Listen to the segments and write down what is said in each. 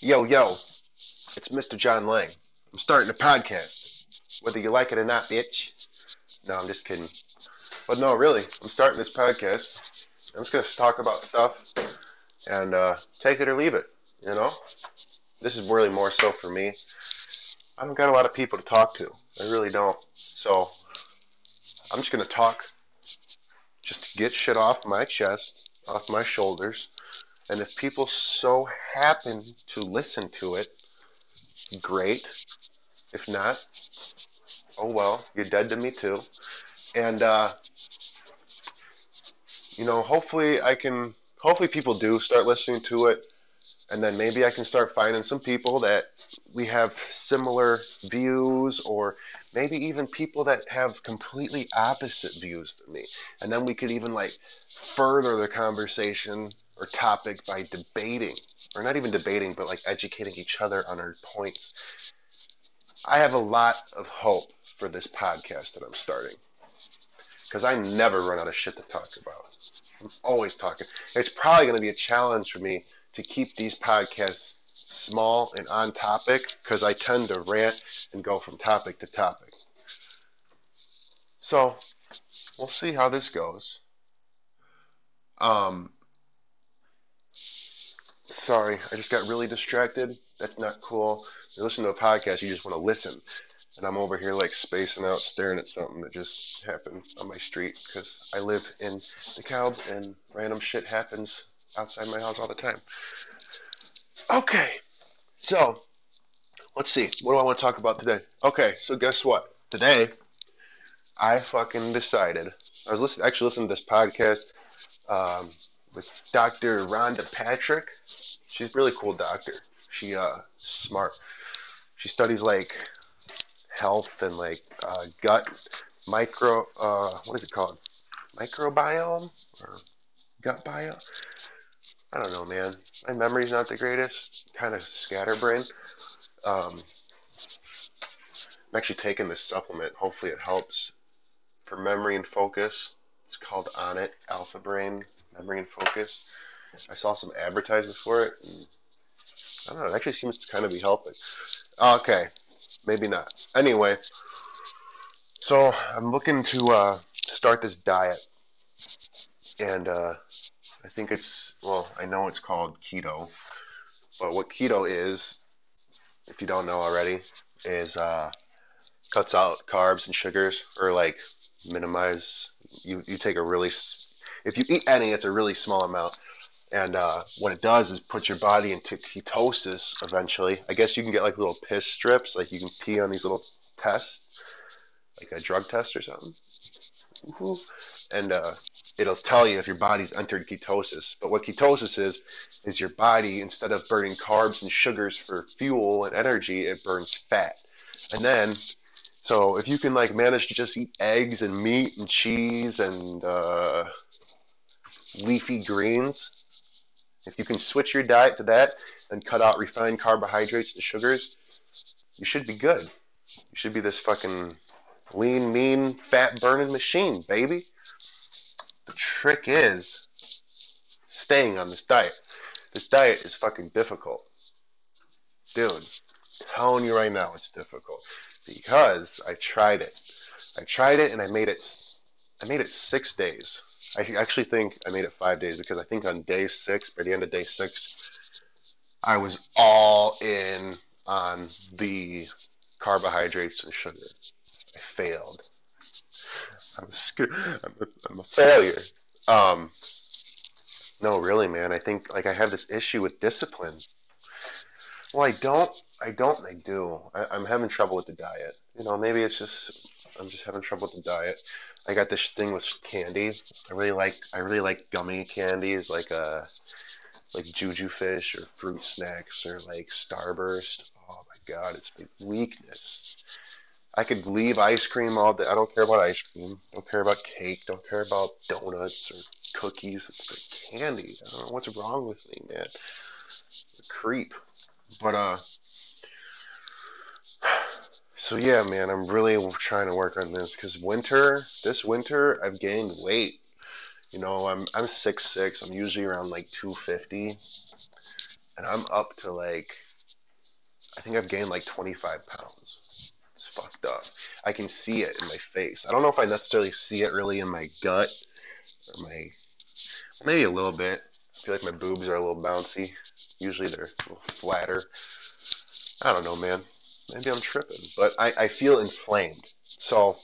Yo, yo, it's Mr. John Lang. I'm starting a podcast. Whether you like it or not, bitch. No, I'm just kidding. But no, really, I'm starting this podcast. I'm just going to talk about stuff and uh, take it or leave it, you know? This is really more so for me. I don't got a lot of people to talk to. I really don't. So I'm just going to talk just to get shit off my chest, off my shoulders. And if people so happen to listen to it, great. If not, oh well, you're dead to me too. And, uh, you know, hopefully I can, hopefully people do start listening to it. And then maybe I can start finding some people that we have similar views or maybe even people that have completely opposite views than me. And then we could even like further the conversation or topic by debating, or not even debating, but like educating each other on our points. I have a lot of hope for this podcast that I'm starting because I never run out of shit to talk about. I'm always talking. It's probably going to be a challenge for me to keep these podcasts small and on topic because I tend to rant and go from topic to topic. So we'll see how this goes. Um, sorry, I just got really distracted. That's not cool. You listen to a podcast, you just want to listen. And I'm over here like spacing out, staring at something that just happened on my street because I live in the DeKalb and random shit happens outside my house all the time. Okay, so let's see. What do I want to talk about today? Okay, so guess what? Today, I fucking decided. I was listening, actually listening to this podcast um, with Dr. Rhonda Patrick. She's really cool doctor. She uh smart. She studies like health and like uh, gut micro. Uh, what is it called? Microbiome or gut bio? I don't know, man. My memory's not the greatest. Kind of scatterbrain. Um, I'm actually taking this supplement. Hopefully, it helps for memory and focus. It's called Onnit Alpha Brain Memory and Focus. I saw some advertisements for it. I don't know. It actually seems to kind of be helping. Okay, maybe not. Anyway, so I'm looking to uh, start this diet, and uh, I think it's well, I know it's called keto, but what keto is, if you don't know already, is uh, cuts out carbs and sugars, or like minimize. You you take a really, if you eat any, it's a really small amount, and uh, what it does is put your body into ketosis eventually. I guess you can get like little piss strips, like you can pee on these little tests, like a drug test or something. And uh, it'll tell you if your body's entered ketosis. But what ketosis is, is your body, instead of burning carbs and sugars for fuel and energy, it burns fat. And then, so if you can like manage to just eat eggs and meat and cheese and uh, leafy greens, if you can switch your diet to that and cut out refined carbohydrates and sugars, you should be good. You should be this fucking lean, mean, fat burning machine, baby. The trick is staying on this diet. This diet is fucking difficult. Dude, I'm telling you right now, it's difficult because I tried it. I tried it and I made it. I made it six days. I actually think I made it five days because I think on day six, by the end of day six, I was all in on the carbohydrates and sugar. I failed. I'm a, I'm a, I'm a failure. Um, no, really, man. I think like I have this issue with discipline. Well, I don't. I don't. I do. I, I'm having trouble with the diet. You know, maybe it's just I'm just having trouble with the diet. I got this thing with candy. I really like. I really like gummy candies, like uh, like Juju Fish or fruit snacks or like Starburst. Oh my god, it's my weakness. I could leave ice cream all day. I don't care about ice cream. Don't care about cake. Don't care about donuts or cookies. It's the candy. I don't know what's wrong with me, man. a creep. But uh. So yeah, man, I'm really trying to work on this because winter, this winter, I've gained weight. You know, I'm I'm six six. I'm usually around like 250, and I'm up to like I think I've gained like 25 pounds. It's fucked up. I can see it in my face. I don't know if I necessarily see it really in my gut or my maybe a little bit. I feel like my boobs are a little bouncy. Usually they're a little flatter. I don't know, man. Maybe I'm tripping, but I, I feel inflamed. So,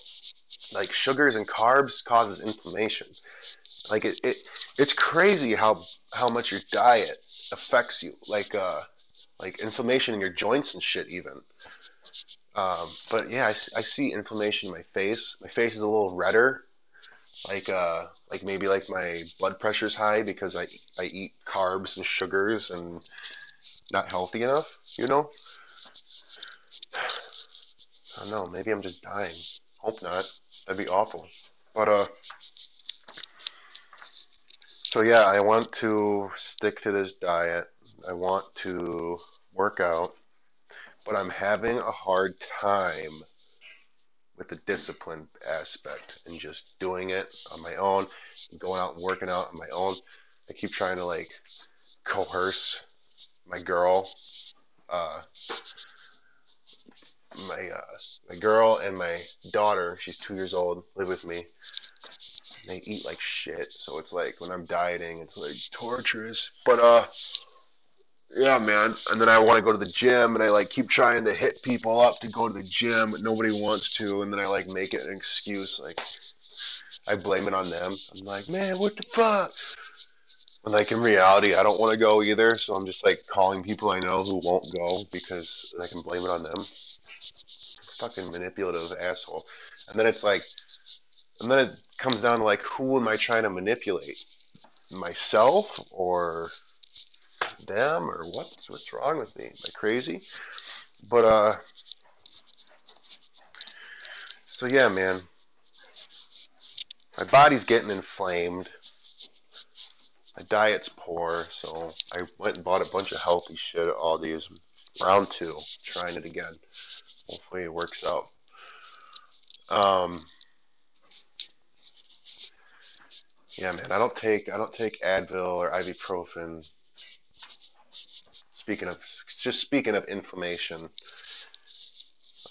like sugars and carbs causes inflammation. Like it, it it's crazy how how much your diet affects you. Like uh, like inflammation in your joints and shit even. Um, but yeah, I, I see inflammation in my face. My face is a little redder, like uh, like maybe like my blood pressure's high because I I eat carbs and sugars and not healthy enough, you know. I don't know. Maybe I'm just dying. Hope not. That'd be awful. But uh, so yeah, I want to stick to this diet. I want to work out, but I'm having a hard time with the discipline aspect and just doing it on my own, going out and working out on my own. I keep trying to like coerce my girl, uh, my uh, my girl and my daughter. She's two years old. Live with me. They eat like shit, so it's like when I'm dieting, it's like torturous. But uh, yeah, man. And then I want to go to the gym, and I like keep trying to hit people up to go to the gym, but nobody wants to. And then I like make it an excuse, like I blame it on them. I'm like, man, what the fuck? And like in reality, I don't want to go either, so I'm just like calling people I know who won't go because I can blame it on them. Fucking manipulative asshole. And then it's like, and then it comes down to like, who am I trying to manipulate? Myself or them or what's what's wrong with me? Am I crazy? But uh, so yeah, man, my body's getting inflamed. My diet's poor, so I went and bought a bunch of healthy shit at Aldi's. Round two, trying it again. Hopefully it works out. Um, yeah, man, I don't take I don't take Advil or ibuprofen speaking of just speaking of inflammation,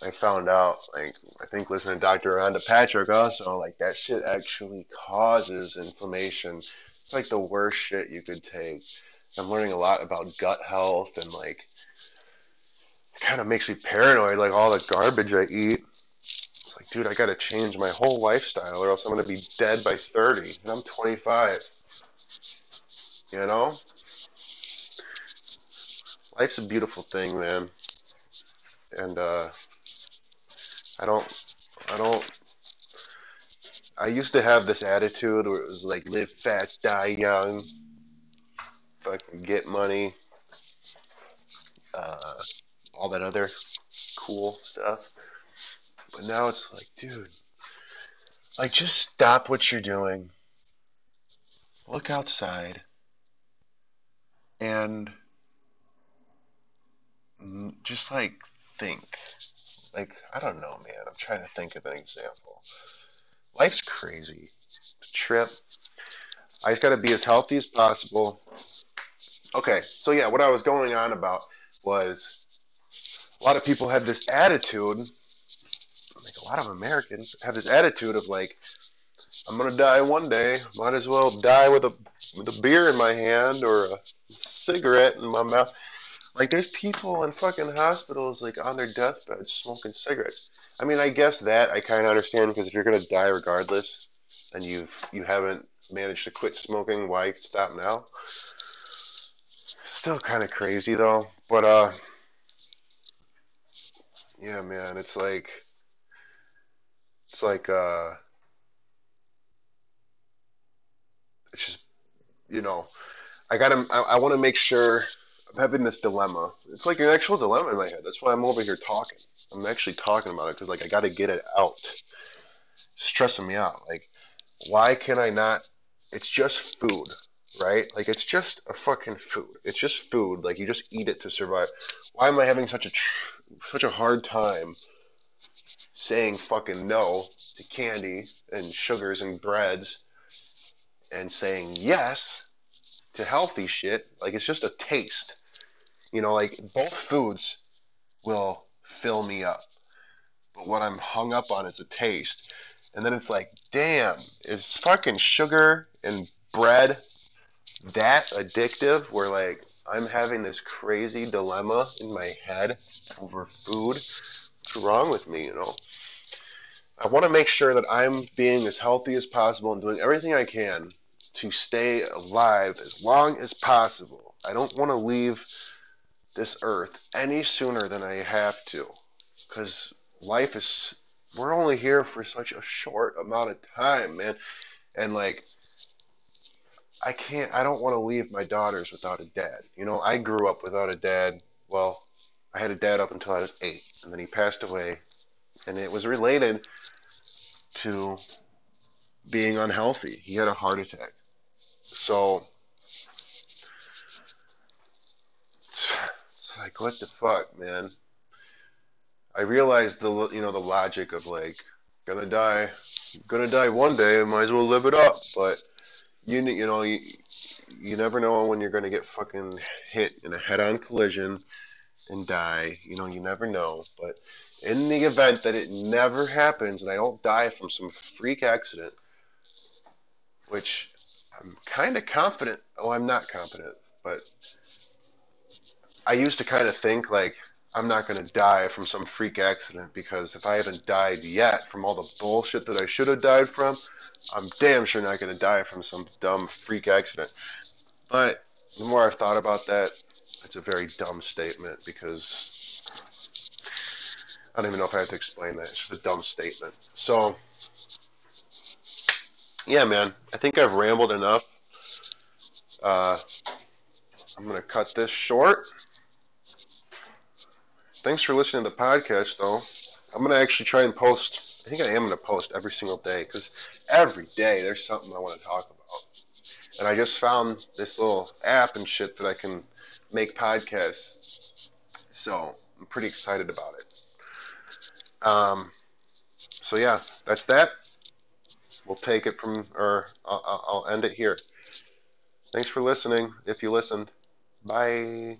I found out like I think listening to Dr. Rhonda Patrick also like that shit actually causes inflammation. It's like the worst shit you could take. I'm learning a lot about gut health and like it kind of makes me paranoid like all the garbage I eat. It's like dude, I got to change my whole lifestyle or else I'm going to be dead by 30 and I'm 25. You know? life's a beautiful thing, man. And uh, I don't, I don't. I used to have this attitude where it was like live fast, die young, fucking get money, uh, all that other cool stuff. But now it's like, dude, like just stop what you're doing, look outside, and just like think. Like, I don't know, man. I'm trying to think of an example. Life's crazy. A trip. I just got to be as healthy as possible. Okay, so yeah, what I was going on about was a lot of people have this attitude, like a lot of Americans have this attitude of like, I'm gonna die one day. Might as well die with a with a beer in my hand or a cigarette in my mouth. Like there's people in fucking hospitals like on their deathbed smoking cigarettes. I mean, I guess that I kind of understand because if you're gonna die regardless, and you've you haven't managed to quit smoking, why stop now? Still kind of crazy though, but uh, yeah, man, it's like it's like uh, it's just you know, I gotta I, I want to make sure I'm having this dilemma. It's like an actual dilemma in my head. That's why I'm over here talking. I'm actually talking about it because like I got to get it out. It's stressing me out. Like, why can I not? It's just food, right? Like it's just a fucking food. It's just food. Like you just eat it to survive. Why am I having such a tr- such a hard time saying fucking no to candy and sugars and breads and saying yes to healthy shit? Like it's just a taste. You know, like both foods will fill me up. But what I'm hung up on is the taste. And then it's like, damn, is fucking sugar and bread that addictive where like I'm having this crazy dilemma in my head over food? What's wrong with me, you know? I want to make sure that I'm being as healthy as possible and doing everything I can to stay alive as long as possible. I don't want to leave this earth any sooner than I have to. Because life is, we're only here for such a short amount of time, man. And like, I can't, I don't want to leave my daughters without a dad. You know, I grew up without a dad. Well, I had a dad up until I was eight, and then he passed away. And it was related to being unhealthy. He had a heart attack. So, it's like, what the fuck, man? I realized the you know the logic of like gonna die, gonna die one day. Might as well live it up. But you you know you you never know when you're gonna get fucking hit in a head-on collision and die. You know you never know. But in the event that it never happens and I don't die from some freak accident, which I'm kind of confident. Oh, I'm not confident, but I used to kind of think like I'm not going to die from some freak accident because if I haven't died yet from all the bullshit that I should have died from, I'm damn sure not going to die from some dumb freak accident. But the more I've thought about that, it's a very dumb statement because I don't even know if I have to explain that. It's just a dumb statement. So, yeah, man, I think I've rambled enough. Uh, I'm going to cut this short thanks for listening to the podcast, though. I'm gonna actually try and post. I think I am gonna post every single day because every day there's something I want to talk about. And I just found this little app and shit that I can make podcasts. So I'm pretty excited about it. Um, so yeah, that's that. We'll take it from, or I'll, I'll end it here. Thanks for listening. If you listened, bye.